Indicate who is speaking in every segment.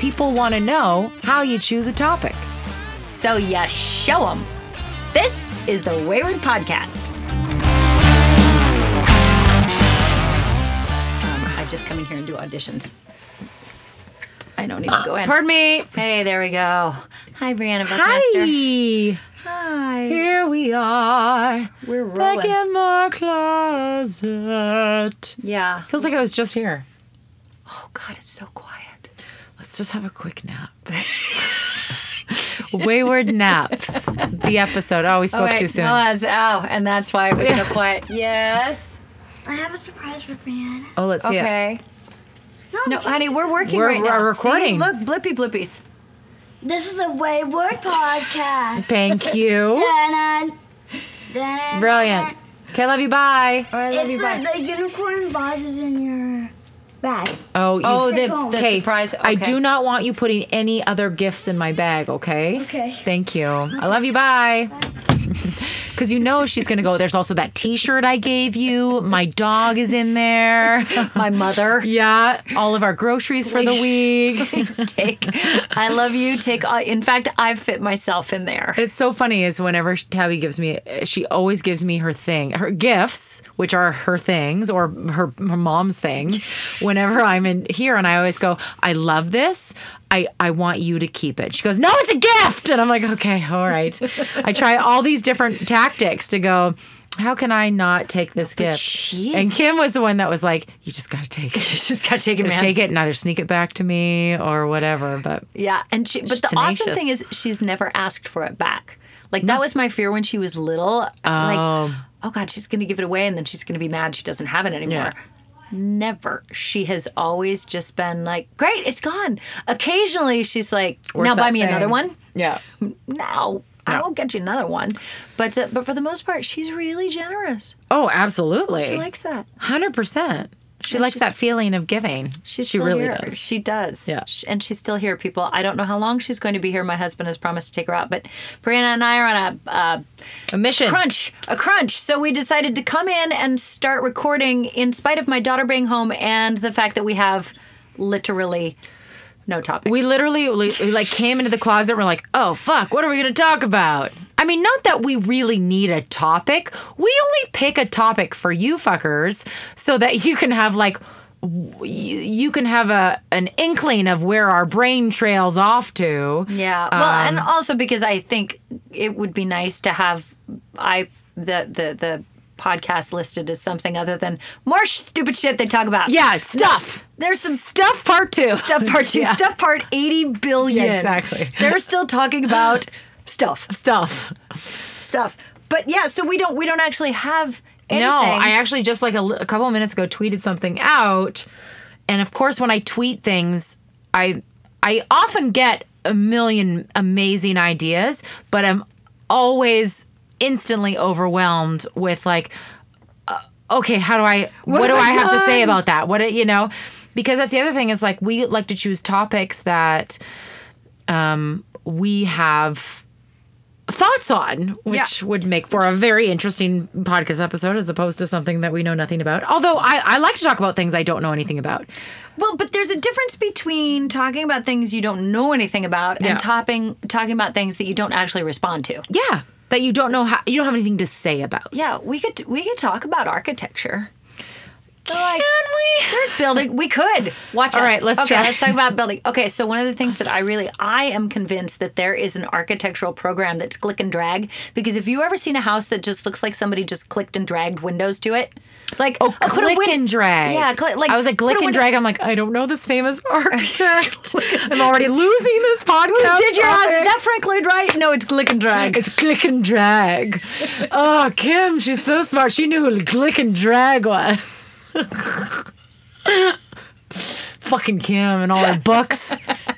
Speaker 1: people want to know how you choose a topic.
Speaker 2: So you show them. This is the Wayward Podcast. Um, I just come in here and do auditions. I don't even go in.
Speaker 1: Pardon me.
Speaker 2: Hey, there we go. Hi, Briana Buckmaster.
Speaker 1: Hi.
Speaker 2: Hi.
Speaker 1: Here we are.
Speaker 2: We're rolling.
Speaker 1: Back in the closet.
Speaker 2: Yeah.
Speaker 1: Feels like I was just here.
Speaker 2: Oh God, it's so quiet.
Speaker 1: Let's just have a quick nap. Wayward naps. The episode. Oh, we spoke oh, too soon.
Speaker 2: No, that's, oh, and that's why it was so quiet. Yes.
Speaker 3: I have a surprise for Briana.
Speaker 1: Oh, let's see it.
Speaker 2: Okay.
Speaker 3: No,
Speaker 2: No, honey, we're working
Speaker 1: We're-
Speaker 2: right
Speaker 1: we're
Speaker 2: now.
Speaker 1: recording.
Speaker 2: See, look, blippy blippies.
Speaker 3: This is a Wayward podcast.
Speaker 1: Thank you.
Speaker 3: Dun-dun. Dun-dun.
Speaker 1: Brilliant. Okay, love you. Bye.
Speaker 2: Oh, I love
Speaker 3: It's
Speaker 2: you. Bye.
Speaker 3: the, the unicorn vase is in your bag.
Speaker 1: Oh, you.
Speaker 2: Oh, the, the
Speaker 1: okay.
Speaker 2: surprise.
Speaker 1: I do not want you putting any other gifts in my bag. Okay.
Speaker 3: Okay.
Speaker 1: Thank you. I love you. Bye. Because you know she's gonna go. There's also that T-shirt I gave you. My dog is in there.
Speaker 2: My mother.
Speaker 1: yeah, all of our groceries for the week.
Speaker 2: Please take. I love you. Take. In fact, I've fit myself in there.
Speaker 1: It's so funny is whenever Tabby gives me, she always gives me her thing, her gifts, which are her things or her, her mom's things. Whenever I'm in here, and I always go, I love this. I, I want you to keep it. She goes, No, it's a gift. And I'm like, Okay, all right. I try all these different tactics to go, How can I not take this gift?
Speaker 2: she's-
Speaker 1: And Kim was the one that was like, You just got to take it.
Speaker 2: You just gotta take it, man.
Speaker 1: Take it and either sneak it back to me or whatever. But
Speaker 2: Yeah, and she. But the awesome thing is, she's never asked for it back. Like that was my fear when she was little. Like, oh. oh God, she's gonna give it away, and then she's gonna be mad she doesn't have it anymore.
Speaker 1: Yeah.
Speaker 2: Never. She has always just been like, great, it's gone. Occasionally, she's like,
Speaker 1: Where's
Speaker 2: now buy me another one.
Speaker 1: yeah.
Speaker 2: No, I won't get you another one. But uh, but for the most part, she's really generous.
Speaker 1: Oh, absolutely.
Speaker 2: She likes that.
Speaker 1: Hundred percent. She
Speaker 2: And
Speaker 1: likes that feeling of giving.
Speaker 2: She's
Speaker 1: she really
Speaker 2: here.
Speaker 1: does.
Speaker 2: She does.
Speaker 1: Yeah.
Speaker 2: And she's still here, people. I don't know how long she's going to be here. My husband has promised to take her out, but Briana and I are on a uh,
Speaker 1: A mission.
Speaker 2: crunch, a crunch. So we decided to come in and start recording in spite of my daughter being home and the fact that we have literally no topic.
Speaker 1: We literally like came into the closet. We're like, oh fuck, what are we gonna talk about? I mean, not that we really need a topic. We only pick a topic for you fuckers so that you can have like. you can have a an inkling of where our brain trails off to.
Speaker 2: Yeah. Well, and
Speaker 1: Um,
Speaker 2: also because I think it would be nice to have I the the the podcast listed as something other than more sh- stupid shit they talk about.
Speaker 1: Yeah, it's stuff.
Speaker 2: There's some
Speaker 1: Stuff part two.
Speaker 2: stuff part two,
Speaker 1: Yeah.
Speaker 2: stuff part 80 billion.
Speaker 1: Yeah, exactly.
Speaker 2: They're still talking about stuff,
Speaker 1: Stuff.
Speaker 2: stuff. But yeah, so we don't we don't actually have anything.
Speaker 1: No, I actually just like a, a couple of minutes ago tweeted something out, and of course, when I tweet things, I I often get a million amazing ideas, but I'm always instantly overwhelmed with like, uh, okay, how do I? What, do I
Speaker 2: I
Speaker 1: have to say about that? What do- you know? Because that's the other thing is like we like to choose topics that um, we have thoughts on, which
Speaker 2: Yeah.
Speaker 1: would make for a very interesting podcast episode as opposed to something that we know nothing about. Although I, I like to talk about things I don't know anything about.
Speaker 2: Well, but there's a difference between talking about things you don't know anything about
Speaker 1: Yeah.
Speaker 2: and topping, talking about things that you don't actually respond to.
Speaker 1: Yeah. That you don't know how you don't have anything to say about.
Speaker 2: Yeah, we could we could talk about architecture. They're like,
Speaker 1: Can we?
Speaker 2: There's building. We could watch.
Speaker 1: All
Speaker 2: us.
Speaker 1: right, let's
Speaker 2: okay.
Speaker 1: try.
Speaker 2: Let's talk about building. Okay, so one of the things that I really, I am convinced that there is an architectural program that's click and drag. Because if you ever seen a house that just looks like somebody just clicked and dragged windows to it, like
Speaker 1: Oh,
Speaker 2: a
Speaker 1: click
Speaker 2: win-
Speaker 1: and drag.
Speaker 2: Yeah, cli- like
Speaker 1: I was like, click and
Speaker 2: window-
Speaker 1: drag. I'm like, I don't know this famous architect. I'm already losing this podcast.
Speaker 2: Who did your house? Is that Frank Lloyd Wright? No, it's click and drag.
Speaker 1: It's click and drag. oh, Kim, she's so smart. She knew who click and drag was. Fucking Kim and all her books.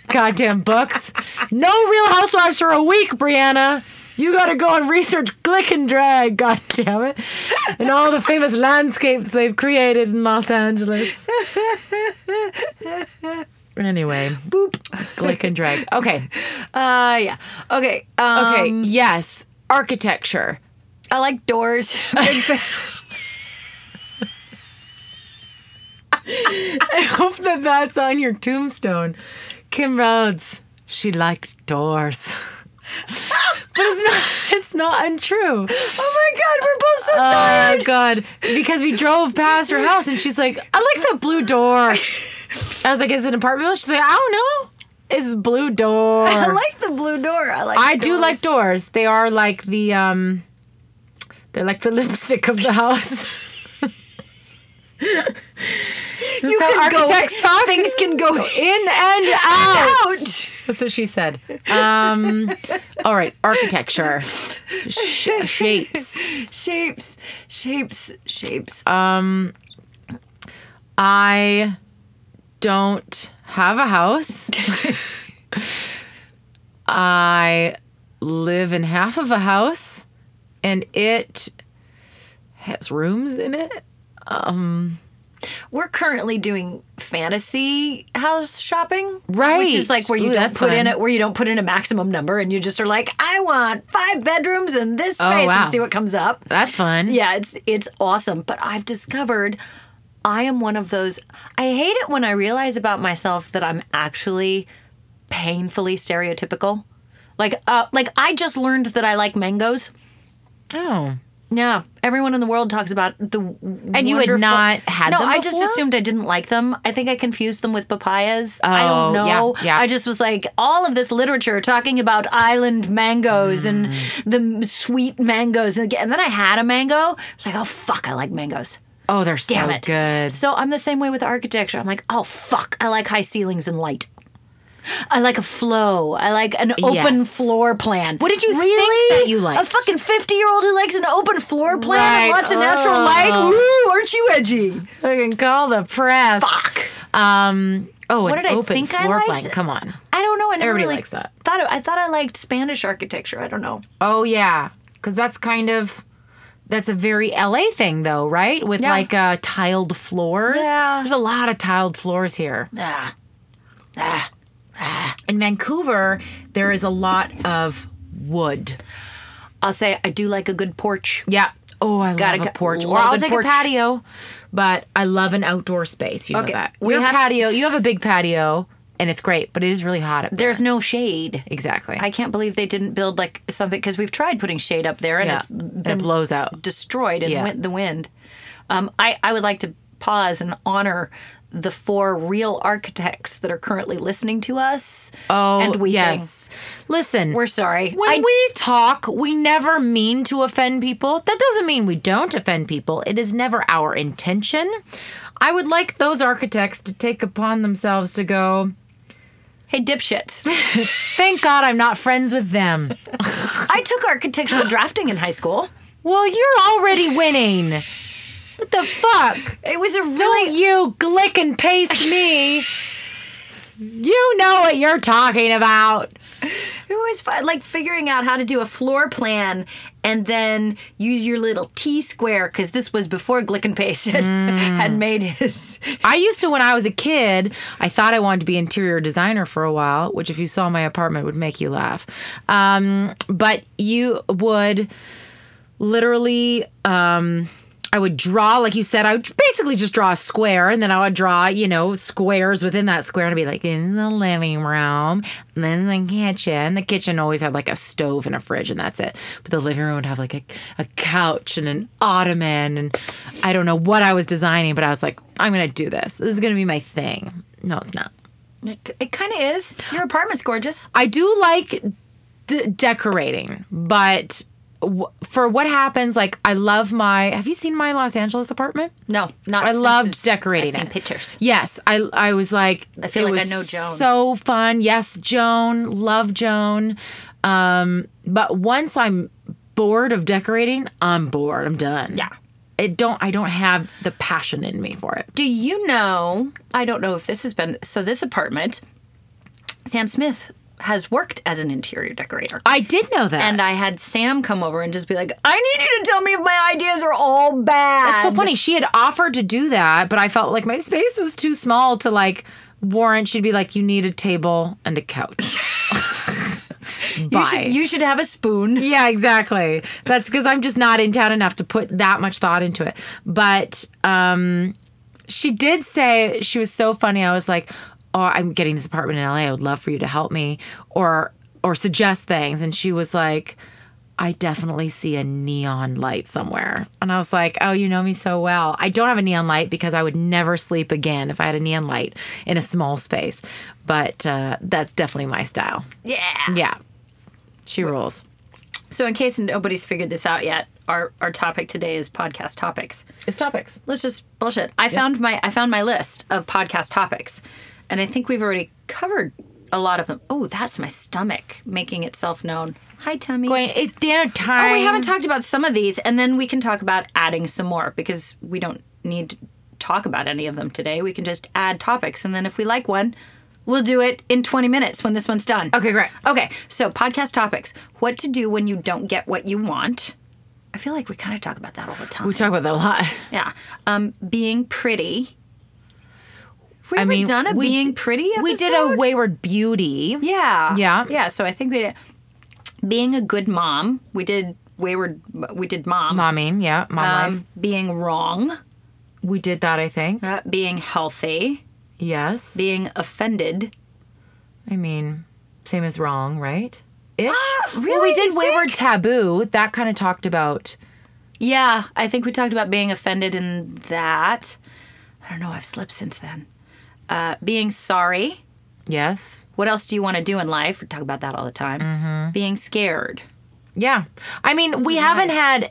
Speaker 1: Goddamn books. No real housewives for a week, Briana. You gotta go and research click and drag, god damn it. And all the famous landscapes they've created in Los Angeles. Anyway,
Speaker 2: Boop.
Speaker 1: click and drag. Okay.
Speaker 2: Uh, yeah. Okay. Um,
Speaker 1: Okay. yes. Architecture.
Speaker 2: I like doors.
Speaker 1: I hope that that's on your tombstone. Kim Rhodes, she liked doors. but it's not it's not untrue.
Speaker 2: Oh my God, we're both so tired.
Speaker 1: Oh god. Because we drove past her house and she's like, I like that blue door. I was like, is it an apartment building? She's like, I don't know. It's blue door.
Speaker 2: I like the blue door. I like.
Speaker 1: I
Speaker 2: doors.
Speaker 1: do like doors. They are like the um they're like the lipstick of the house. Is this
Speaker 2: You
Speaker 1: how
Speaker 2: can go.
Speaker 1: talk?
Speaker 2: Things can go
Speaker 1: in and out.
Speaker 2: out.
Speaker 1: That's what she said. Um, all right, architecture, Sh- shapes.
Speaker 2: Shapes, shapes, shapes.
Speaker 1: Um, I don't have a house. I live in half of a house, and it has rooms in it. Um,
Speaker 2: We're currently doing fantasy house shopping,
Speaker 1: Right.
Speaker 2: Which is like where you
Speaker 1: Ooh,
Speaker 2: don't put in
Speaker 1: fun.
Speaker 2: it, where you don't put in a maximum number, and you just are like, I want five bedrooms in this space,
Speaker 1: Oh, wow.
Speaker 2: and see what comes up.
Speaker 1: that's fun.
Speaker 2: Yeah, it's it's awesome. But I've discovered I am one of those. I hate it when I realize about myself that I'm actually painfully stereotypical. Like, uh, like I just learned that I like mangoes.
Speaker 1: Oh.
Speaker 2: Yeah, everyone in the world talks about the.
Speaker 1: And you had not had
Speaker 2: no, I just assumed I didn't like them. I think I confused them with papayas. I
Speaker 1: Oh,
Speaker 2: don't know.
Speaker 1: yeah.
Speaker 2: I just was like, all of this literature talking about island mangoes and
Speaker 1: Mm.
Speaker 2: the sweet mangoes, and and then I had a mango. I was like, oh fuck, I like mangoes.
Speaker 1: Oh, they're so
Speaker 2: Damn it.
Speaker 1: good.
Speaker 2: So I'm the same way with architecture. I'm like, oh fuck, I like high ceilings and light. I like a flow. I like an open
Speaker 1: Yes.
Speaker 2: floor plan.
Speaker 1: What did you think
Speaker 2: really?
Speaker 1: that you
Speaker 2: like?
Speaker 1: A
Speaker 2: fucking 50 year old who likes an open floor plan
Speaker 1: Right.
Speaker 2: and lots of natural
Speaker 1: Oh.
Speaker 2: light? Woo, aren't you edgy?
Speaker 1: I can call the press.
Speaker 2: Fuck.
Speaker 1: Um. Oh,
Speaker 2: What
Speaker 1: an
Speaker 2: did I
Speaker 1: open
Speaker 2: think I
Speaker 1: floor
Speaker 2: liked?
Speaker 1: plan. Come on.
Speaker 2: I don't know. I never
Speaker 1: Everybody
Speaker 2: really
Speaker 1: likes that.
Speaker 2: Thought I thought I liked Spanish architecture. I don't know.
Speaker 1: Oh yeah, because that's kind of that's a very LA thing though, right? With
Speaker 2: Yeah.
Speaker 1: like uh, tiled floors.
Speaker 2: Yeah.
Speaker 1: There's a lot of tiled floors here.
Speaker 2: Ah. Ah.
Speaker 1: In Vancouver, there is a lot of wood.
Speaker 2: I'll say I do like a good porch.
Speaker 1: Yeah. Oh, I
Speaker 2: Gotta
Speaker 1: love a porch. Or
Speaker 2: love
Speaker 1: I'll
Speaker 2: a
Speaker 1: take
Speaker 2: porch.
Speaker 1: a patio, but I love an outdoor space. You know
Speaker 2: Okay,
Speaker 1: that.
Speaker 2: we
Speaker 1: Your
Speaker 2: have-
Speaker 1: patio, you have a big patio, and it's great, but it is really hot up there.
Speaker 2: There's no shade.
Speaker 1: exactly.
Speaker 2: I can't believe they didn't build like something because we've tried putting shade up there and
Speaker 1: yeah.
Speaker 2: it's
Speaker 1: And
Speaker 2: been
Speaker 1: it blows out.
Speaker 2: destroyed and
Speaker 1: Yeah.
Speaker 2: win- the wind. Um, I, I would like to pause and honor the four real architects that are currently listening to us.
Speaker 1: Oh,
Speaker 2: and weeping.
Speaker 1: yes. Listen,
Speaker 2: We're sorry.
Speaker 1: When
Speaker 2: I-
Speaker 1: we talk, we never mean to offend people. That doesn't mean we don't offend people. It is never our intention. I would like those architects to take upon themselves to go,
Speaker 2: Hey, dipshits.
Speaker 1: thank God I'm not friends with them.
Speaker 2: I took architectural drafting in high school.
Speaker 1: Well, you're already winning. The fuck?
Speaker 2: It was a
Speaker 1: real
Speaker 2: Don't
Speaker 1: you glick and paste me. You know what you're talking about.
Speaker 2: It was fun, like figuring out how to do a floor plan and then use your little T square because this was before Glick and Paste had, had made his.
Speaker 1: I used to when I was a kid. I thought I wanted to be interior designer for a while, which if you saw my apartment would make you laugh. Um, but you would literally. Um, I would draw, like you said, I would basically just draw a square and then I would draw, you know, squares within that square and I'd be like, in the living room, and then the kitchen. The kitchen always had like a stove and a fridge and that's it. But the living room would have like a, a couch and an ottoman and I don't know what I was designing, but I was like, I'm going to do this. This is going to be my thing. No, it's not.
Speaker 2: It, it kind of is. Your apartment's gorgeous.
Speaker 1: I do like d- decorating, but w- for what happens, like I love my. Have you seen my Los Angeles apartment?
Speaker 2: No, not.
Speaker 1: I loved decorating
Speaker 2: I've seen
Speaker 1: it.
Speaker 2: pictures.
Speaker 1: Yes, I I was like
Speaker 2: I feel
Speaker 1: it
Speaker 2: like I know Joan.
Speaker 1: So fun. Yes, Joan, love Joan. Um, but once I'm bored of decorating, I'm bored. I'm done.
Speaker 2: Yeah.
Speaker 1: It don't I don't have the passion in me for it.
Speaker 2: Do you know? I don't know if this has been. So this apartment, Sam Smith has worked as an interior decorator.
Speaker 1: I did know that.
Speaker 2: And I had Sam come over and just be like, I need you to tell me if my ideas are all bad.
Speaker 1: It's so funny. She had offered to do that, but I felt like my space was too small to like warrant. She'd be like, "You need a table and a couch."
Speaker 2: You
Speaker 1: Bye.
Speaker 2: should, you should have a spoon.
Speaker 1: yeah, exactly. That's because I'm just not in town enough to put that much thought into it. But um, she did say she was so funny. I was like, oh, I'm getting this apartment in LA. I would love for you to help me or or suggest things. And she was like, I definitely see a neon light somewhere. And I was like, oh, you know me so well. I don't have a neon light because I would never sleep again if I had a neon light in a small space. But uh, that's definitely my style.
Speaker 2: Yeah.
Speaker 1: Yeah. She rules.
Speaker 2: So, in case nobody's figured this out yet, our our topic today is podcast topics.
Speaker 1: It's topics.
Speaker 2: Let's just bullshit. I found my I found my list of podcast topics, and I think we've already covered a lot of them. Oh, that's my stomach making itself known. Hi, tummy.
Speaker 1: Going, it's dinner time.
Speaker 2: Oh, we haven't talked about some of these, and then we can talk about adding some more because we don't need to talk about any of them today. We can just add topics, and then if we like one, we'll do it in 20 minutes when this one's done.
Speaker 1: Okay, great.
Speaker 2: Okay, so podcast topics. What to do when you don't get what you want. I feel like we kind of talk about that all the time.
Speaker 1: We talk about that a lot.
Speaker 2: yeah. Um, being pretty. We
Speaker 1: I mean,
Speaker 2: done a
Speaker 1: we
Speaker 2: being pretty episode?
Speaker 1: We did a wayward beauty.
Speaker 2: Yeah.
Speaker 1: Yeah.
Speaker 2: Yeah. So I think we did being a good mom. We did wayward. We did mom.
Speaker 1: Momming, yeah, mom
Speaker 2: Um,
Speaker 1: life.
Speaker 2: being wrong.
Speaker 1: We did that, I think.
Speaker 2: Uh, being healthy.
Speaker 1: Yes.
Speaker 2: Being offended.
Speaker 1: I mean, same as wrong, right? Ish. Well,
Speaker 2: Ah, really?
Speaker 1: we did wayward
Speaker 2: think?
Speaker 1: taboo. That kind of talked about.
Speaker 2: Yeah, I think we talked about being offended in that. I don't know. I've slipped since then. Uh, being sorry.
Speaker 1: Yes.
Speaker 2: What else do you want to do in life? We talk about that all the time.
Speaker 1: Mm-hmm.
Speaker 2: Being scared.
Speaker 1: Yeah. I mean, we haven't had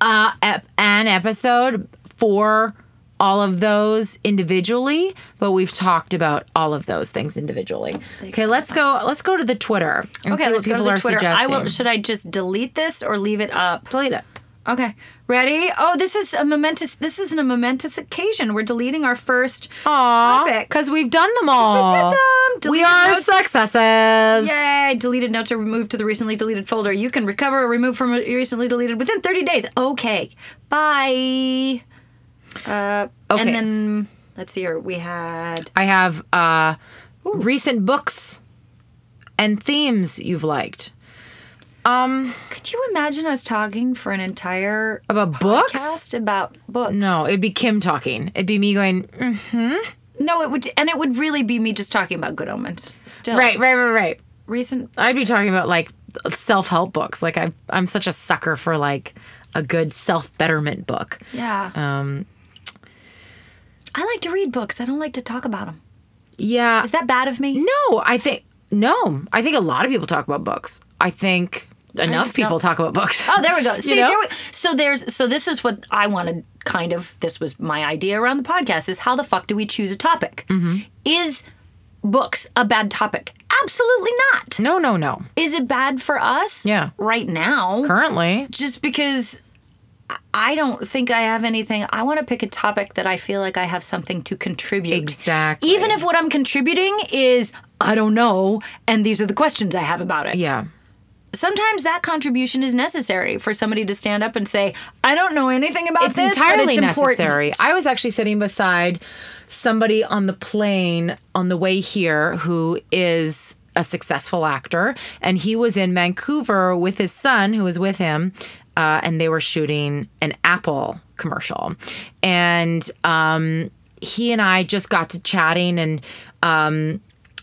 Speaker 1: uh, ep- an episode for all of those individually, but we've talked about all of those things individually. Okay, let's go. Let's go to the Twitter.
Speaker 2: Okay, let's go to the Twitter. I will. Should I just delete this or leave it up?
Speaker 1: delete it.
Speaker 2: Okay, ready? Oh, this is a momentous. This isn't a momentous occasion. We're deleting our first topic.
Speaker 1: because we've done them all.
Speaker 2: them.
Speaker 1: We are
Speaker 2: notes.
Speaker 1: successes.
Speaker 2: Yay! Deleted notes are removed to the recently deleted folder. You can recover or remove from recently deleted within 30 days. Okay. Bye. Uh,
Speaker 1: Okay.
Speaker 2: And then let's see here. We had
Speaker 1: I have uh, recent books and themes you've liked.
Speaker 2: Could you imagine us talking for an entire
Speaker 1: About books?
Speaker 2: podcast about books?
Speaker 1: No, it'd be Kim talking. It'd be me going, mm-hmm.
Speaker 2: No, it would, and it would really be me just talking about good omens. Still,
Speaker 1: right, right, right, right.
Speaker 2: Recent.
Speaker 1: I'd be talking about like self help books. Like I, I'm such a sucker for like a good self betterment book.
Speaker 2: Yeah.
Speaker 1: Um,
Speaker 2: I like to read books. I don't like to talk about them.
Speaker 1: yeah.
Speaker 2: Is that bad of me?
Speaker 1: no, I think no. I think a lot of people talk about books. I think enough people
Speaker 2: don't-
Speaker 1: talk about books.
Speaker 2: Oh, there we go. See,
Speaker 1: know?
Speaker 2: there we, so there's so this is what I wanted. Kind of, this was my idea around the podcast: is how the fuck do we choose a topic?
Speaker 1: Mm-hmm.
Speaker 2: Is books a bad topic? Absolutely not.
Speaker 1: no, no, no.
Speaker 2: Is it bad for us?
Speaker 1: Yeah.
Speaker 2: Right now,
Speaker 1: Currently,
Speaker 2: just because I- I don't think I have anything. I want to pick a topic that I feel like I have something to contribute.
Speaker 1: Exactly.
Speaker 2: Even if what I'm contributing is I don't know, and these are the questions I have about it.
Speaker 1: yeah.
Speaker 2: Sometimes that contribution is necessary for somebody to stand up and say, "I don't know anything about this.
Speaker 1: it's
Speaker 2: this,
Speaker 1: entirely
Speaker 2: it's
Speaker 1: necessary.
Speaker 2: important."
Speaker 1: I was actually sitting beside somebody on the plane on the way here who is a successful actor, and he was in Vancouver with his son who was with him, uh, and they were shooting an Apple commercial, and um, he and I just got to chatting and. Um,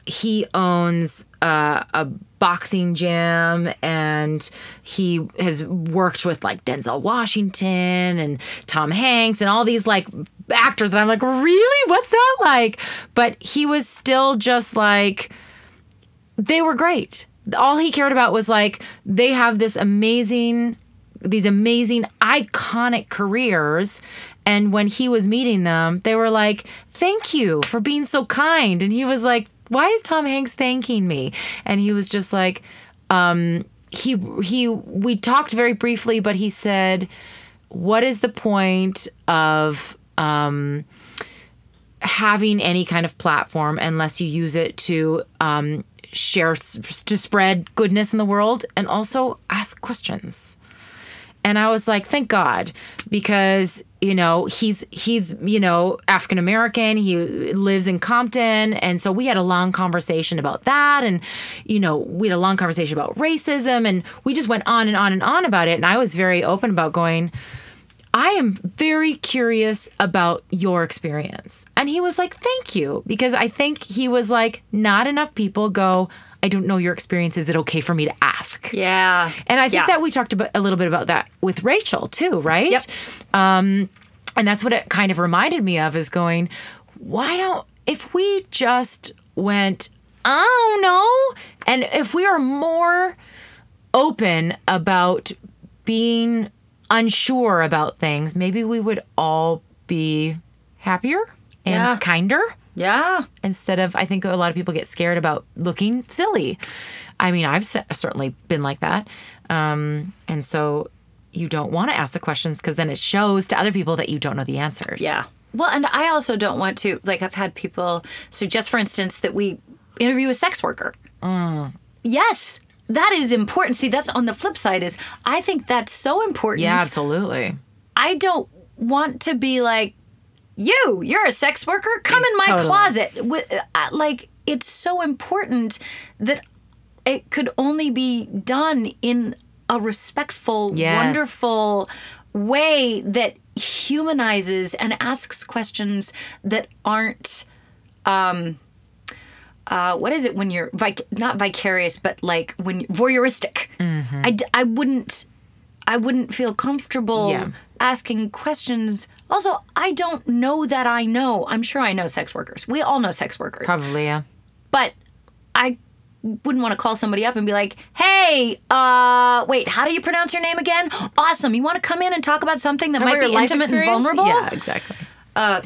Speaker 1: he owns uh, a boxing gym and he has worked with like Denzel Washington and Tom Hanks and all these like actors and I'm like really? What's that like? But he was still just like they were great. All he cared about was like they have this amazing these amazing iconic careers and when he was meeting them they were like thank you for being so kind. And he was like why is tom hanks thanking me? And he was just like um he he we talked very briefly but he said what is the point of um having any kind of platform unless you use it to um, share to spread goodness in the world and also ask questions? And i was like thank god because you know he's he's you know african american he lives in compton and so we had a long conversation about that and you know we had a long conversation about racism and we just went on and on and on about it and i was very open about going I am very curious about your experience. And he was like, Thank you. Because I think he was like, Not enough people go, I don't know your experience. Is it okay for me to ask?
Speaker 2: Yeah.
Speaker 1: And I think
Speaker 2: Yeah.
Speaker 1: that we talked about a little bit about that with Rachel too, right?
Speaker 2: Yep.
Speaker 1: Um, and that's what it kind of reminded me of is going, why don't if we just went, I don't know, and if we are more open about being unsure about things, maybe we would all be happier and
Speaker 2: Yeah.
Speaker 1: kinder
Speaker 2: Yeah.
Speaker 1: instead of I think a lot of people get scared about looking silly. I mean, I've certainly been like that. Um, and so you don't want to ask the questions because then it shows to other people that you don't know the answers.
Speaker 2: Yeah. Well, and I also don't want to like I've had people suggest, for instance, that we interview a sex worker.
Speaker 1: Mm.
Speaker 2: Yes, that is important. See, that's on the flip side is I think that's so important.
Speaker 1: Yeah, absolutely.
Speaker 2: I don't want to be like you. You're a sex worker. Come in my
Speaker 1: Totally.
Speaker 2: closet. With uh, like, it's so important that it could only be done in a respectful,
Speaker 1: Yes.
Speaker 2: wonderful way that humanizes and asks questions that aren't. Um, uh, what is it when you're vic- not vicarious, but like when voyeuristic?
Speaker 1: Mm-hmm.
Speaker 2: I, d- I wouldn't I wouldn't feel comfortable
Speaker 1: Yeah.
Speaker 2: asking questions. Also, I don't know that I know. I'm sure I know sex workers. We all know sex workers.
Speaker 1: Probably, yeah.
Speaker 2: But I wouldn't want to call somebody up and be like, "Hey, uh, wait, how do you pronounce your name again? Awesome. You want to come in and talk about something that might be intimate and vulnerable?"
Speaker 1: Yeah, exactly.
Speaker 2: Uh,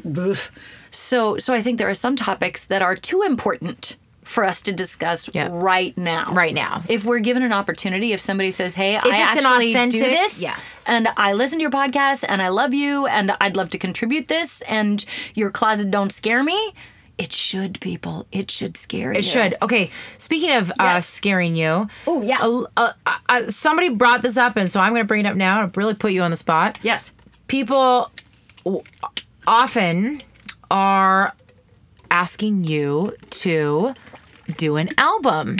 Speaker 2: So, so I think there are some topics that are too important for us to discuss
Speaker 1: Yeah.
Speaker 2: right now.
Speaker 1: Right now.
Speaker 2: If we're given an opportunity, if somebody says, "Hey, I
Speaker 1: it's an
Speaker 2: actually do
Speaker 1: authentic-
Speaker 2: this,
Speaker 1: yes.
Speaker 2: and I listen to your podcast, and I love you, and I'd love to contribute this, and your closet don't scare me," it should, people. It should scare you.
Speaker 1: It should. Okay. Speaking of uh, scaring you.
Speaker 2: Oh, yeah.
Speaker 1: uh, uh, uh, somebody brought this up, and so I'm going to bring it up now to really put you on the spot.
Speaker 2: Yes.
Speaker 1: People often are asking you to do an album.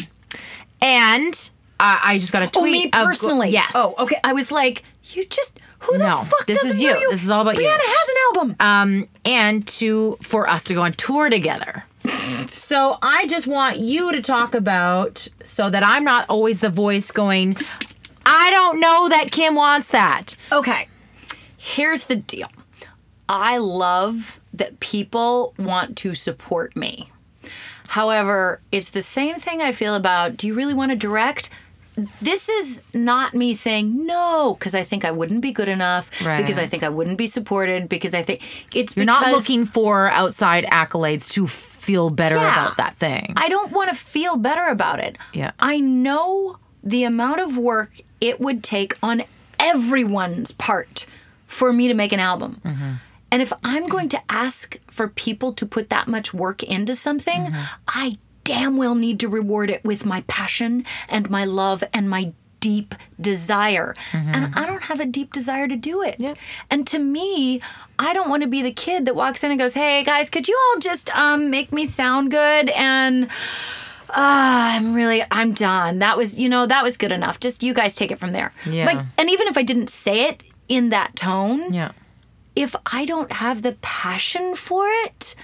Speaker 1: And uh, I just got a tweet.
Speaker 2: Oh, me
Speaker 1: of-
Speaker 2: personally.
Speaker 1: yes.
Speaker 2: Oh, okay. I was like, you just who the
Speaker 1: No,
Speaker 2: fuck
Speaker 1: this is you.
Speaker 2: you?
Speaker 1: This is all about you.
Speaker 2: Briana has an album.
Speaker 1: um, and to for us to go on tour together. so I just want you to talk about so that I'm not always the voice going, I don't know that Kim wants that.
Speaker 2: Okay. Here's the deal. I love that people want to support me. However, it's the same thing I feel about do you really want to direct? This is not me saying no because I think I wouldn't be good enough,
Speaker 1: Right.
Speaker 2: because I think I wouldn't be supported, because I think it's
Speaker 1: You're not looking for outside accolades to feel better
Speaker 2: Yeah.
Speaker 1: about that thing.
Speaker 2: I don't want to feel better about it.
Speaker 1: Yeah.
Speaker 2: I know the amount of work it would take on everyone's part for me to make an album.
Speaker 1: Mm-hmm.
Speaker 2: And if I'm going to ask for people to put that much work into something,
Speaker 1: Mm-hmm.
Speaker 2: I damn well need to reward it with my passion and my love and my deep desire.
Speaker 1: Mm-hmm.
Speaker 2: And I don't have a deep desire to do it. And to me, I don't want to be the kid that walks in and goes, "Hey guys, could you all just um make me sound good and Ah, I'm really, I'm done. That was, you know, that was good enough. Just you guys take it from there.
Speaker 1: Yeah.
Speaker 2: Like, and even if I didn't say it in that tone,
Speaker 1: yeah.
Speaker 2: If I don't have the passion for it,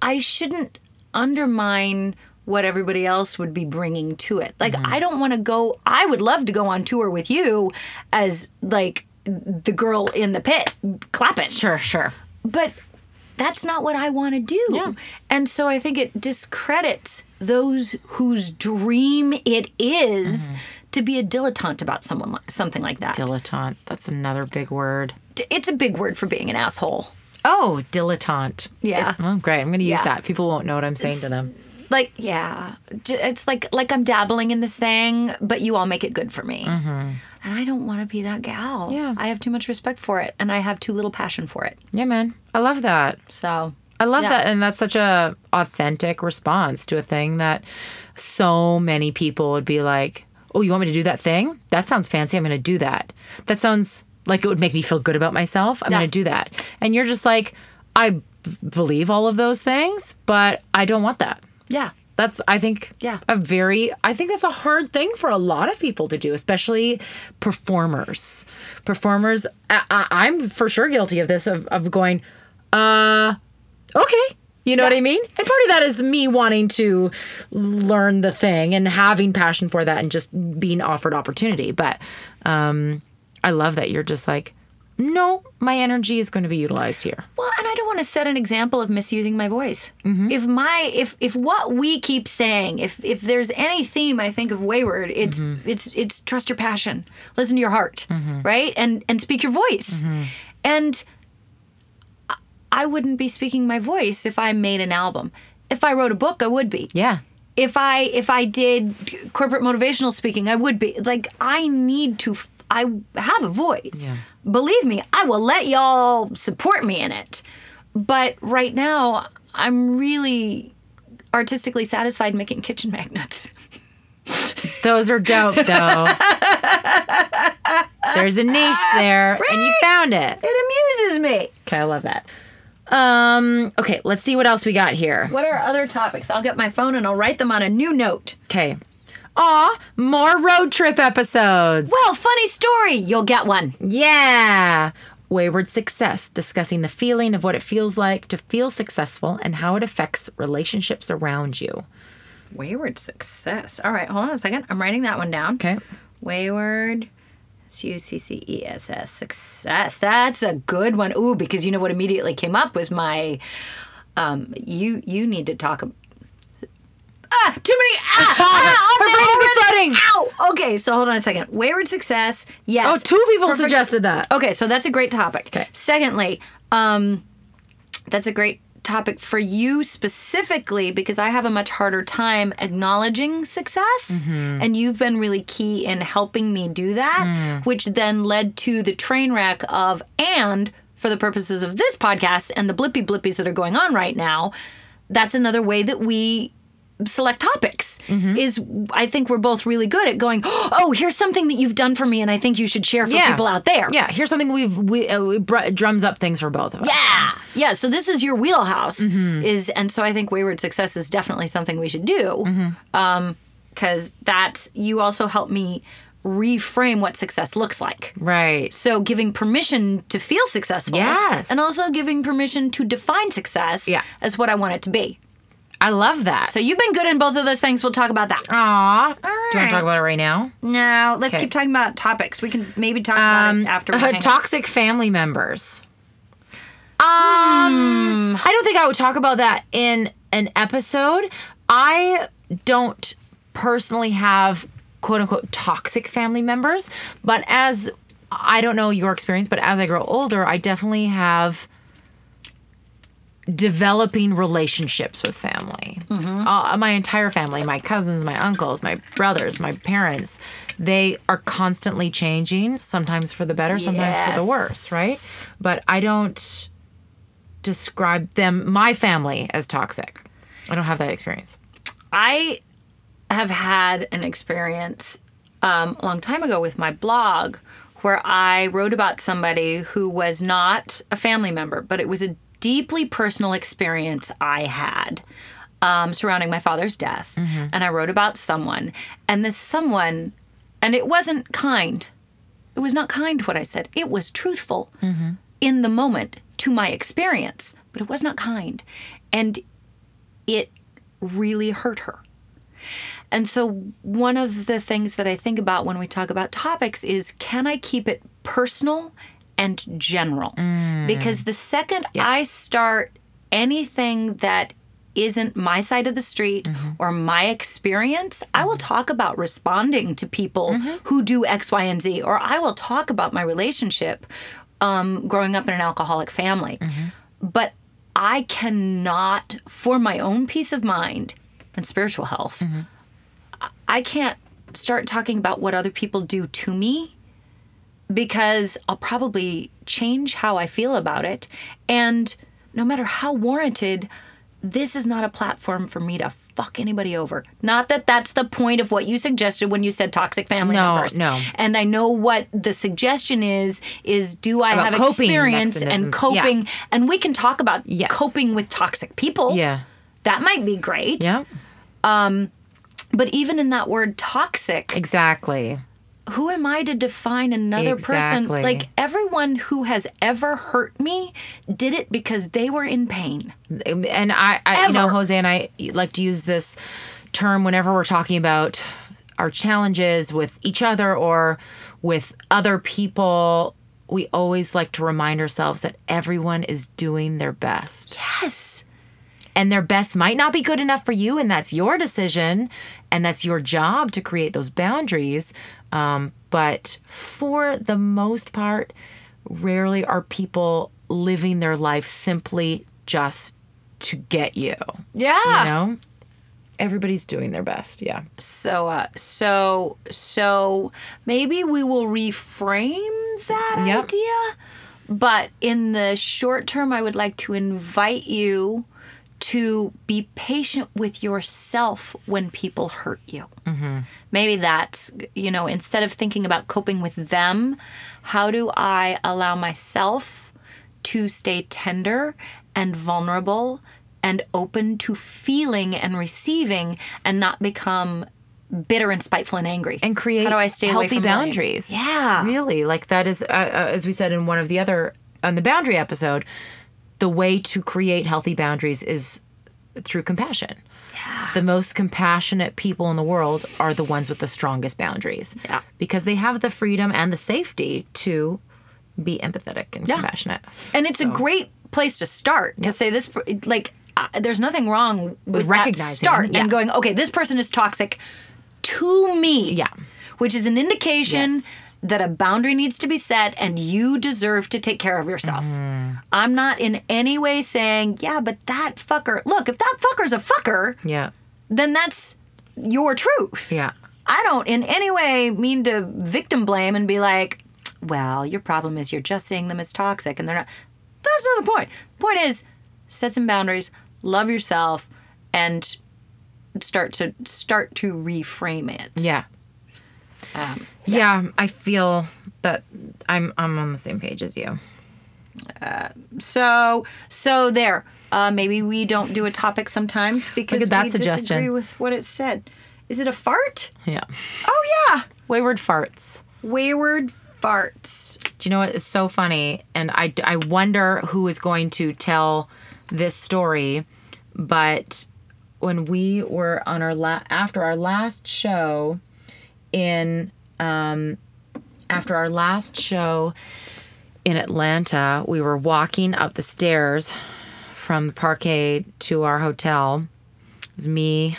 Speaker 2: I shouldn't undermine what everybody else would be bringing to it. Like,
Speaker 1: Mm-hmm.
Speaker 2: I don't want to go, I would love to go on tour with you as like the girl in the pit clapping
Speaker 1: Sure, sure.
Speaker 2: but that's not what I want to do.
Speaker 1: Yeah.
Speaker 2: And so I think it discredits those whose dream it is
Speaker 1: Mm-hmm.
Speaker 2: to be a dilettante about someone something like that.
Speaker 1: Dilettante. That's another big word.
Speaker 2: It's a big word for being an asshole.
Speaker 1: Oh, dilettante.
Speaker 2: Yeah.
Speaker 1: Oh, great. I'm going to use
Speaker 2: Yeah.
Speaker 1: that. People won't know what I'm saying to them.
Speaker 2: Like, yeah, it's like like I'm dabbling in this thing, but you all make it good for me. And I don't want to be that gal.
Speaker 1: Mm-hmm. Yeah.
Speaker 2: I have too much respect for it, and I have too little passion for it.
Speaker 1: Yeah, man. I love that.
Speaker 2: So
Speaker 1: I love
Speaker 2: Yeah.
Speaker 1: that, and that's such a authentic response to a thing that so many people would be like, "Oh, you want me to do that thing? That sounds fancy. I'm going to do that. That sounds like it would make me feel good about myself. I'm
Speaker 2: Yeah.
Speaker 1: going to do that." And you're just like, "I believe all of those things, but I don't want that."
Speaker 2: yeah,
Speaker 1: That's I think
Speaker 2: Yeah.
Speaker 1: a very I think that's a hard thing for a lot of people to do, especially performers. Performers, I, I, I'm for sure guilty of this of of going, uh, okay. You know what I mean? And part of that is me wanting to learn the thing and having passion for that and just being offered opportunity. But um, I love that you're just like, no, my energy is going to be utilized here.
Speaker 2: Well, and I don't want to set an example of misusing my voice. Mm-hmm. If my if if what we keep saying, if if there's any theme I think of wayward, it's mm-hmm. it's it's trust your passion, listen to your heart, mm-hmm. right, and and speak your voice, and I- I wouldn't be speaking my voice if I made an album. If I wrote a book, I would be
Speaker 1: Yeah.
Speaker 2: if I if I did corporate motivational speaking, I would be like I need to. I have a voice.
Speaker 1: Yeah.
Speaker 2: Believe me, I will let y'all support me in it. But right now, I'm really artistically satisfied making kitchen magnets.
Speaker 1: Those are dope, though. There's a niche there, and you found it.
Speaker 2: It amuses me.
Speaker 1: Okay, I love that. Um, okay, let's see what else we got here.
Speaker 2: What are other topics? I'll get my phone and I'll write them on a new note.
Speaker 1: Okay. Aw, more road trip episodes.
Speaker 2: Well, funny story. You'll get one.
Speaker 1: Yeah. Wayward success, discussing the feeling of what it feels like to feel successful and how it affects relationships around you.
Speaker 2: Wayward success. All right, hold on a second. I'm writing that one down.
Speaker 1: Okay.
Speaker 2: Wayward. It's U C C E S S. Success. That's a good one. Ooh, because you know what immediately came up was my. Um, you you need to talk. Ah, too many. Ah, ah,
Speaker 1: Her brain is
Speaker 2: there
Speaker 1: exploding.
Speaker 2: Ow. Okay, so hold on a second. Wayward success. Yes.
Speaker 1: Oh, two people
Speaker 2: Perfect.
Speaker 1: suggested that.
Speaker 2: Okay, so that's a great topic.
Speaker 1: Okay.
Speaker 2: Secondly, um, that's a great topic for you specifically because I have a much harder time acknowledging success. And you've been really key in helping me do that, which then led to the train wreck of, and for the purposes of this podcast and the blippy blippies that are going on right now, that's another way that we select topics is i think we're both really good at going oh here's something that you've done for me and i think you should share for
Speaker 1: Yeah.
Speaker 2: people out there
Speaker 1: Yeah, here's something we've we, uh, we br- drums up things for both of us.
Speaker 2: yeah yeah so this is your wheelhouse
Speaker 1: Mm-hmm.
Speaker 2: is and so i think wayward success is definitely something we should do
Speaker 1: Mm-hmm.
Speaker 2: um because that's you also help me reframe what success looks like
Speaker 1: Right.
Speaker 2: so giving permission to feel successful
Speaker 1: Yes.
Speaker 2: and also giving permission to define success
Speaker 1: Yeah.
Speaker 2: as what i want it to be
Speaker 1: I love that.
Speaker 2: so you've been good in both of those things we'll talk about that
Speaker 1: Aw. Do you want to talk about it right now?
Speaker 2: no let's
Speaker 1: Okay.
Speaker 2: keep talking about topics we can maybe talk about it after we
Speaker 1: Uh,
Speaker 2: hang up.
Speaker 1: toxic family members. Um, I don't think I would talk about that in an episode. I don't personally have quote unquote toxic family members, but as I don't know your experience, but as I grow older, I definitely have developing relationships with family. Uh, my entire family, my cousins, my uncles, my brothers, my parents, they are constantly changing, sometimes for the better, sometimes for the worse, right? But I don't describe them, my family, as toxic. I don't have that experience.
Speaker 2: I have had an experience um, a long time ago with my blog where I wrote about somebody who was not a family member, but it was a deeply personal experience I had um, surrounding my father's death. And I wrote about someone, and this someone, and it wasn't kind. It was not kind what I said. It was truthful in the moment to my experience, but it was not kind. And it really hurt her. And so, one of the things that I think about when we talk about topics is can I keep it personal and general? Because the second I start anything that isn't my side of the street mm-hmm. or my experience, I will mm-hmm. talk about responding to people mm-hmm. who do X, Y, and Z, or I will talk about my relationship um, growing up in an alcoholic family. But I cannot, for my own peace of mind and spiritual health, I- I can't start talking about what other people do to me because I'll probably change how I feel about it. And no matter how warranted, this is not a platform for me to fuck anybody over. Not that that's the point of what you suggested when you said toxic family
Speaker 1: No,
Speaker 2: members.
Speaker 1: no.
Speaker 2: And I know what the suggestion is is do I
Speaker 1: About
Speaker 2: have experience and coping and we can talk about
Speaker 1: Yes.
Speaker 2: coping with toxic people.
Speaker 1: Yeah.
Speaker 2: That might be great.
Speaker 1: Yeah.
Speaker 2: Um, but even in that word toxic,
Speaker 1: Exactly.
Speaker 2: Who am I to define another
Speaker 1: Exactly.
Speaker 2: person? Like everyone who has ever hurt me did it because they were in pain.
Speaker 1: and I, I you know, Jose and I like to use this term whenever we're talking about our challenges with each other or with other people. We always like to remind ourselves that everyone is doing their best.
Speaker 2: Yes.
Speaker 1: And their best might not be good enough for you, and that's your decision, and that's your job to create those boundaries. Um, but for the most part, rarely are people living their life simply just to get you.
Speaker 2: Yeah.
Speaker 1: You know, everybody's doing their best. Yeah.
Speaker 2: So, uh, so, so maybe we will reframe that
Speaker 1: Yep.
Speaker 2: idea. But in the short term, I would like to invite you to be patient with yourself when people hurt you. Maybe that's, you know, instead of thinking about coping with them, how do I allow myself to stay tender and vulnerable and open to feeling and receiving and not become bitter and spiteful and angry
Speaker 1: and create
Speaker 2: how do I stay
Speaker 1: healthy boundaries.
Speaker 2: Yeah.
Speaker 1: really. Like that is, uh, uh, as we said in one of the other on the boundary episode, the way to create healthy boundaries is through compassion. The most compassionate people in the world are the ones with the strongest boundaries.
Speaker 2: Yeah.
Speaker 1: Because they have the freedom and the safety to be empathetic and compassionate.
Speaker 2: And it's a great place to start to say this, like, uh, there's nothing wrong with, that
Speaker 1: recognizing,
Speaker 2: start
Speaker 1: yeah.
Speaker 2: and going, okay, this person is toxic to me.
Speaker 1: Yeah.
Speaker 2: Which is an indication
Speaker 1: Yes.
Speaker 2: That a boundary needs to be set and you deserve to take care of yourself.
Speaker 1: Mm-hmm.
Speaker 2: I'm not in any way saying, yeah, but that fucker, look, if that fucker's a fucker,
Speaker 1: Yeah.
Speaker 2: then that's your truth.
Speaker 1: Yeah.
Speaker 2: I don't in any way mean to victim blame and be like, well, your problem is you're just seeing them as toxic and they're not. That's not the point. The point is set some boundaries, love yourself, and start to start to reframe it.
Speaker 1: Yeah.
Speaker 2: Um,
Speaker 1: Yeah, I feel that I'm I'm on the same page as you.
Speaker 2: so so there. Uh, maybe we don't do a topic sometimes because
Speaker 1: at that
Speaker 2: we
Speaker 1: suggestion.
Speaker 2: disagree with what it said. Is it a fart?
Speaker 1: Yeah.
Speaker 2: Oh yeah,
Speaker 1: Wayward farts.
Speaker 2: wayward farts.
Speaker 1: Do you know what is so funny? And I, I wonder who is going to tell this story. But when we were on our la- after our last show in um, after our last show in Atlanta, we were walking up the stairs from the parkade to our hotel. It was me,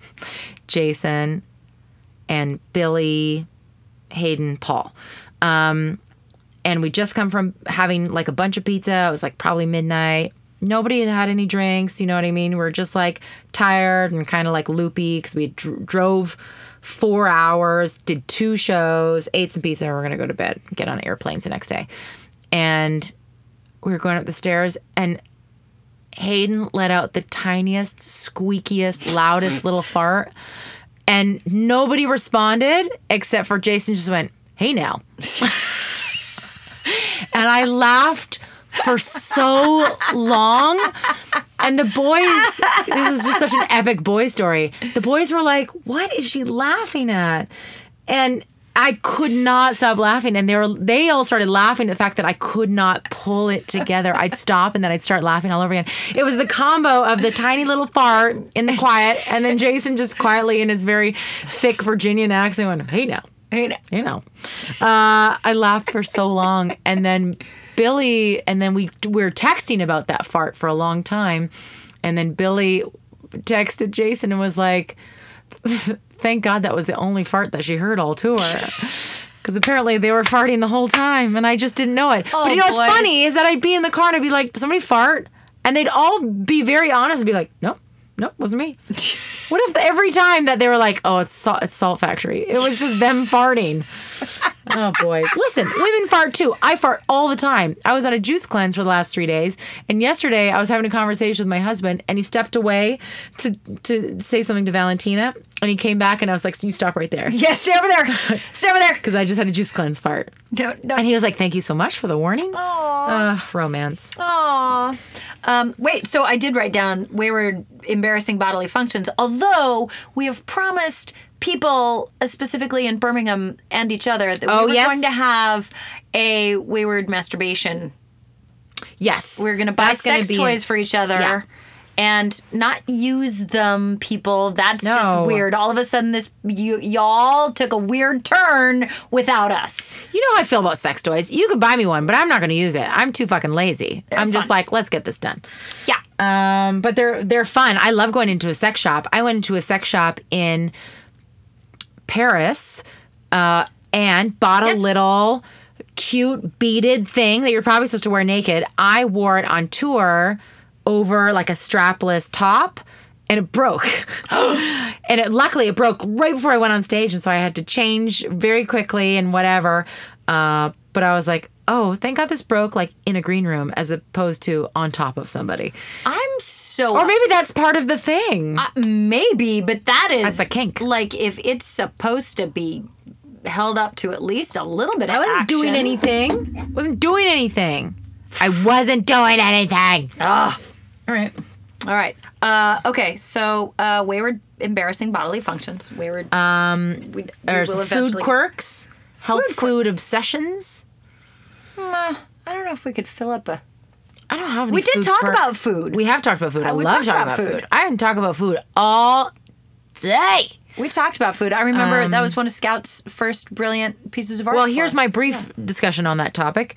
Speaker 1: Jason, and Billy, Hayden, Paul. Um, and we just come from having like a bunch of pizza. It was like probably midnight. Nobody had had any drinks. You know what I mean? We are just like tired and kind of like loopy because we dr- drove four hours, did two shows, ate some pizza, and we're gonna go to bed, get on airplanes the next day. And we were going up the stairs, and Hayden let out the tiniest, squeakiest, loudest little fart. And nobody responded except for Jason just went, Hey now. and I laughed for so long. And the boys, this is just such an epic boy story. The boys were like, What is she laughing at? And I could not stop laughing, and they were they all started laughing at the fact that I could not pull it together. I'd stop and then I'd start laughing all over again. It was the combo of the tiny little fart in the quiet, and then Jason just quietly in his very thick Virginian accent went, "Hey now,
Speaker 2: Hey,
Speaker 1: you know." Uh, I laughed for so long, and then Billy, and then we we were texting about that fart for a long time, and then Billy texted Jason and was like thank God that was the only fart that she heard all tour. Because apparently they were farting the whole time and I just didn't know it. but oh, you know what's
Speaker 2: boys.
Speaker 1: funny is that I'd be in the car and I'd be like, somebody fart? And they'd all be very honest and be like, nope, nope, wasn't me. what if every time that they were like, oh, it's salt, it's salt factory, it was just them farting? Oh boys, listen, women fart too. I fart all the time. I was on a juice cleanse for the last three days, and yesterday I was having a conversation with my husband, and he stepped away to to say something to Valentina, and he came back, and I was like, "You stop right there,"
Speaker 2: Yeah, stay over there. Stay over there.
Speaker 1: because I just had a juice cleanse fart,
Speaker 2: No, no.
Speaker 1: and he was like, "Thank you so much for the warning." Uh, romance.
Speaker 2: Aw. Um, wait, so I did write down wayward, embarrassing bodily functions, although we have promised people, uh, specifically in Birmingham and each other, that
Speaker 1: Oh,
Speaker 2: we were
Speaker 1: yes.
Speaker 2: going to have a wayward masturbation.
Speaker 1: Yes,
Speaker 2: We are going to buy
Speaker 1: That's
Speaker 2: sex toys for each other.
Speaker 1: Yeah.
Speaker 2: And not use them, people. That's
Speaker 1: No.
Speaker 2: just weird. All of a sudden, this you y'all took a weird turn without us.
Speaker 1: You know how I feel about sex toys. You could buy me one, but I'm not going to use it. I'm too fucking lazy. I'm just like, let's get this done.
Speaker 2: Yeah.
Speaker 1: Um, but they're they're fun. I love going into a sex shop. I went into a sex shop in Paris uh, and bought a little cute beaded thing that you're probably supposed to wear naked. I wore it on tour over like a strapless top and it broke. and it luckily it broke right before I went on stage and so I had to change very quickly and whatever. Uh, but I was like, "Oh, thank God this broke like in a green room as opposed to on top of somebody."
Speaker 2: I'm so
Speaker 1: Or maybe that's part of the thing.
Speaker 2: Uh, maybe, but that is
Speaker 1: That's a kink.
Speaker 2: Like if it's supposed to be held up to at least a little bit of
Speaker 1: I wasn't
Speaker 2: action.
Speaker 1: doing anything. Wasn't doing anything. I wasn't doing anything.
Speaker 2: Ugh.
Speaker 1: All right.
Speaker 2: All right. Uh, okay. So uh, wayward, embarrassing bodily functions. Wayward. Um. We, we
Speaker 1: There's food quirks, health
Speaker 2: Food
Speaker 1: food obsessions.
Speaker 2: Uh, I don't know if we could fill up a.
Speaker 1: I don't have
Speaker 2: We did talk
Speaker 1: quirks.
Speaker 2: about food.
Speaker 1: We have talked about food. I
Speaker 2: we
Speaker 1: love talking
Speaker 2: about
Speaker 1: food.
Speaker 2: food.
Speaker 1: I can talk about food all day.
Speaker 2: We talked about food. I remember that was one of Scout's first brilliant pieces of art.
Speaker 1: Um, Well, here's my brief discussion on that topic.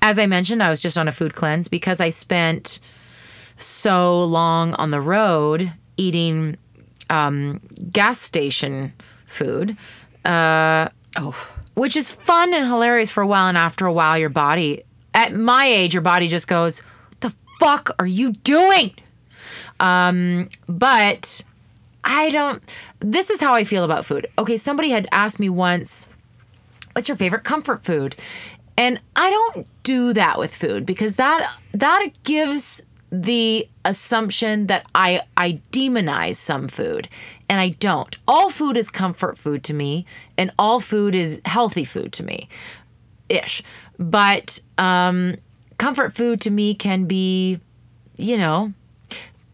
Speaker 1: As I mentioned, I was just on a food cleanse because I spent so long on the road eating um, gas station food, uh,
Speaker 2: Oh.
Speaker 1: Which is fun and hilarious for a while. And after a while, your body, at my age, your body just goes, the fuck are you doing?" Um, but I don't. This is how I feel about food. Okay, somebody had asked me once what's your favorite comfort food and i don't do that with food because that that gives the assumption that i i demonize some food and i don't all food is comfort food to me and all food is healthy food to me ish but um comfort food to me can be you know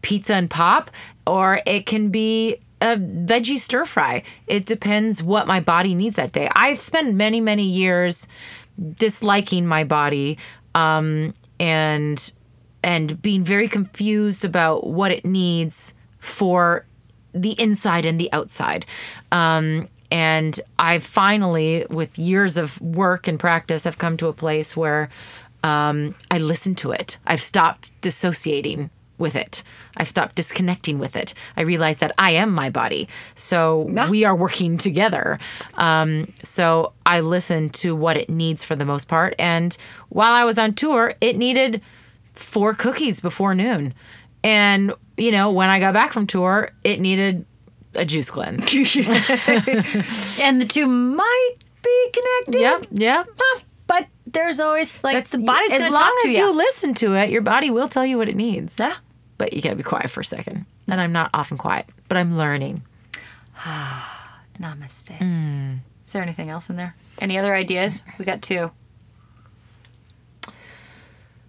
Speaker 1: pizza and pop, or it can be a veggie stir fry. It depends what my body needs that day. I've spent many, many years disliking my body um, and and being very confused about what it needs for the inside and the outside. Um, and I've finally, with years of work and practice, have come to a place where um, I listen to it. I've stopped dissociating with it. I've stopped disconnecting with it. I realize that I am my body. So we are working together. Um, so I listen to what it needs for the most part. And while I was on tour, it needed four cookies before noon. And, you know, when I got back from tour, it needed a juice cleanse.
Speaker 2: and the two might be connected.
Speaker 1: yep, yep.
Speaker 2: Huh, But there's always like That's, the body's
Speaker 1: as
Speaker 2: going to
Speaker 1: long
Speaker 2: talk to
Speaker 1: as
Speaker 2: you.
Speaker 1: you listen to it, your body will tell you what it needs.
Speaker 2: Yeah.
Speaker 1: But you gotta be quiet for a second. And I'm not often quiet, but I'm learning.
Speaker 2: Namaste.
Speaker 1: Hmm.
Speaker 2: Is there anything else in there? Any other ideas? We got two.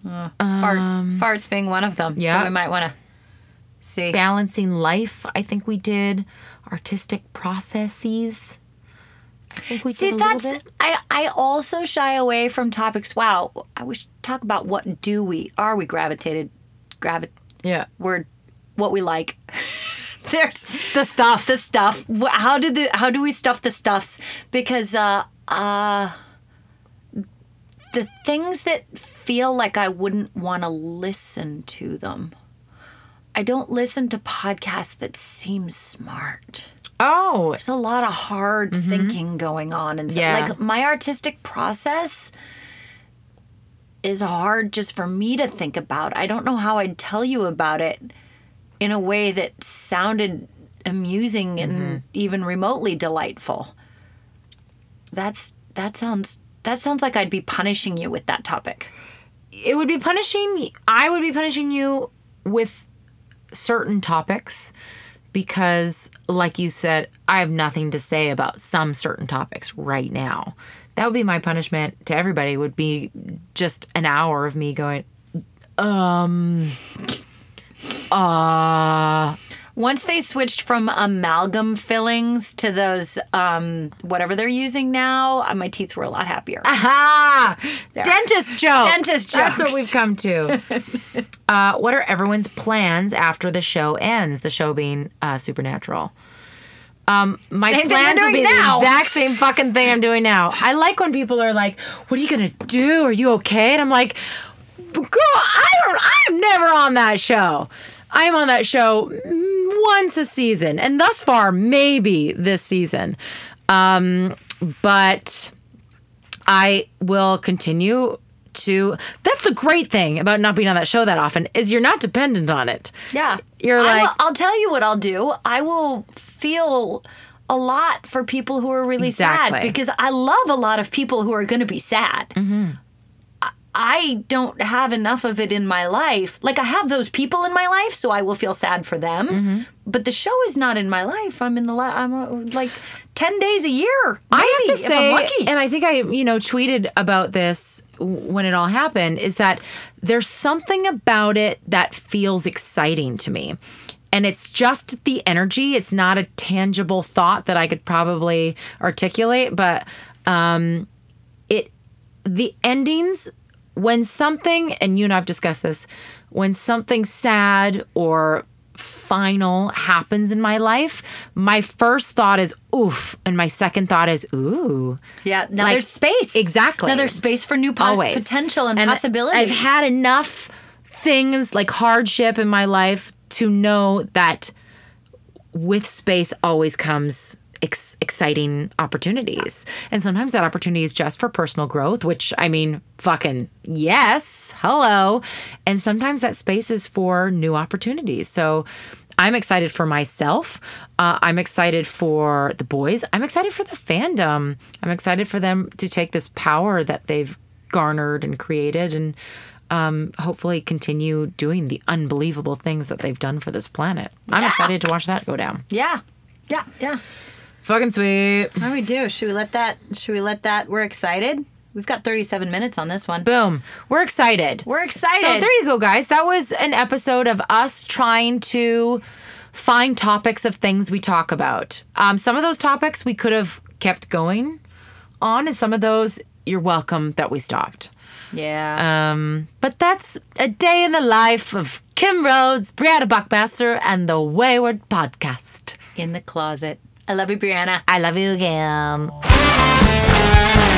Speaker 2: Uh, farts. Farts being one of them.
Speaker 1: Um, yeah.
Speaker 2: So we might want to see.
Speaker 1: Balancing life, I think we did. Artistic processes. I think we
Speaker 2: See,
Speaker 1: did a
Speaker 2: that's
Speaker 1: little bit.
Speaker 2: I. I also shy away from topics. Wow, I wish to talk about what do we are we gravitated, gravit.
Speaker 1: Yeah.
Speaker 2: word, what we like. There's
Speaker 1: The stuff.
Speaker 2: the stuff. How do the how do we stuff the stuffs? Because uh uh the things that feel like I wouldn't want to listen to them. I don't listen to podcasts that seem smart.
Speaker 1: oh.
Speaker 2: There's a lot of hard mm-hmm. thinking going on and so,
Speaker 1: Yeah.
Speaker 2: like my artistic process is hard just for me to think about. I don't know how I'd tell you about it in a way that sounded amusing and mm-hmm. even remotely delightful. That's that sounds that sounds like I'd be punishing you with that topic.
Speaker 1: It would be punishing i would be punishing you with certain topics because like you said i have nothing to say about some certain topics right now. That would be my punishment to everybody would be just an hour of me going um uh
Speaker 2: Once they switched from amalgam fillings to those um whatever they're using now, uh, my teeth were a lot happier.
Speaker 1: aha dentist jokes
Speaker 2: Dentist jokes.
Speaker 1: that's what we've come to uh what are everyone's plans after the show ends the show being uh supernatural um, my
Speaker 2: Same
Speaker 1: plans will be
Speaker 2: now.
Speaker 1: the exact same fucking thing I'm doing now. I like when people are like, "What are you gonna do? Are you okay?" And I'm like, "Girl, I don't. I am never on that show. I am on that show once a season, and thus far, maybe this season. Um, but I will continue to. That's the great thing about not being on that show that often is you're not dependent on it.
Speaker 2: Yeah.
Speaker 1: You're like-
Speaker 2: will, I'll tell you what I'll do. I will feel a lot for people who are really
Speaker 1: Exactly.
Speaker 2: sad because I love a lot of people who are going to be sad.
Speaker 1: Mm-hmm.
Speaker 2: I- don't have enough of it in my life. Like I have those people in my life, so I will feel sad for them.
Speaker 1: Mm-hmm.
Speaker 2: But the show is not in my life. I'm in the la- I'm uh, like ten days a year. Maybe,
Speaker 1: I have to say, and I think I, you know, tweeted about this when it all happened, is that there's something about it that feels exciting to me. And it's just the energy. It's not a tangible thought that I could probably articulate, but um, it, the endings, when something, and you and I've discussed this, when something sad or final happens in my life, my first thought is oof, and my second thought is ooh.
Speaker 2: yeah, now
Speaker 1: like,
Speaker 2: there's space.
Speaker 1: exactly.
Speaker 2: Now there's space for new po- potential and, possibility.
Speaker 1: I've had enough things like hardship in my life to know that with space always comes ex- exciting opportunities. And sometimes that opportunity is just for personal growth, which I mean, fucking yes, hello. And sometimes that space is for new opportunities. So I'm excited for myself. Uh, I'm excited for the boys. I'm excited for the fandom. I'm excited for them to take this power that they've garnered and created and um, hopefully continue doing the unbelievable things that they've done for this planet. I'm
Speaker 2: Yeah.
Speaker 1: excited to watch that go down.
Speaker 2: yeah, yeah, yeah.
Speaker 1: Fucking sweet.
Speaker 2: How do we do? Should we let that? Should we let that? We're excited. We've got 37 minutes on this one.
Speaker 1: Boom. We're excited.
Speaker 2: We're excited.
Speaker 1: So there you go, guys. That was an episode of us trying to find topics of things we talk about. Um, some of those topics we could have kept going on, and some of those you're welcome that we stopped.
Speaker 2: Yeah.
Speaker 1: Um, but that's a day in the life of Kim Rhodes, Briana Buckmaster, and the Wayward Podcast.
Speaker 2: In the closet. I love you, Briana.
Speaker 1: I love you, Kim.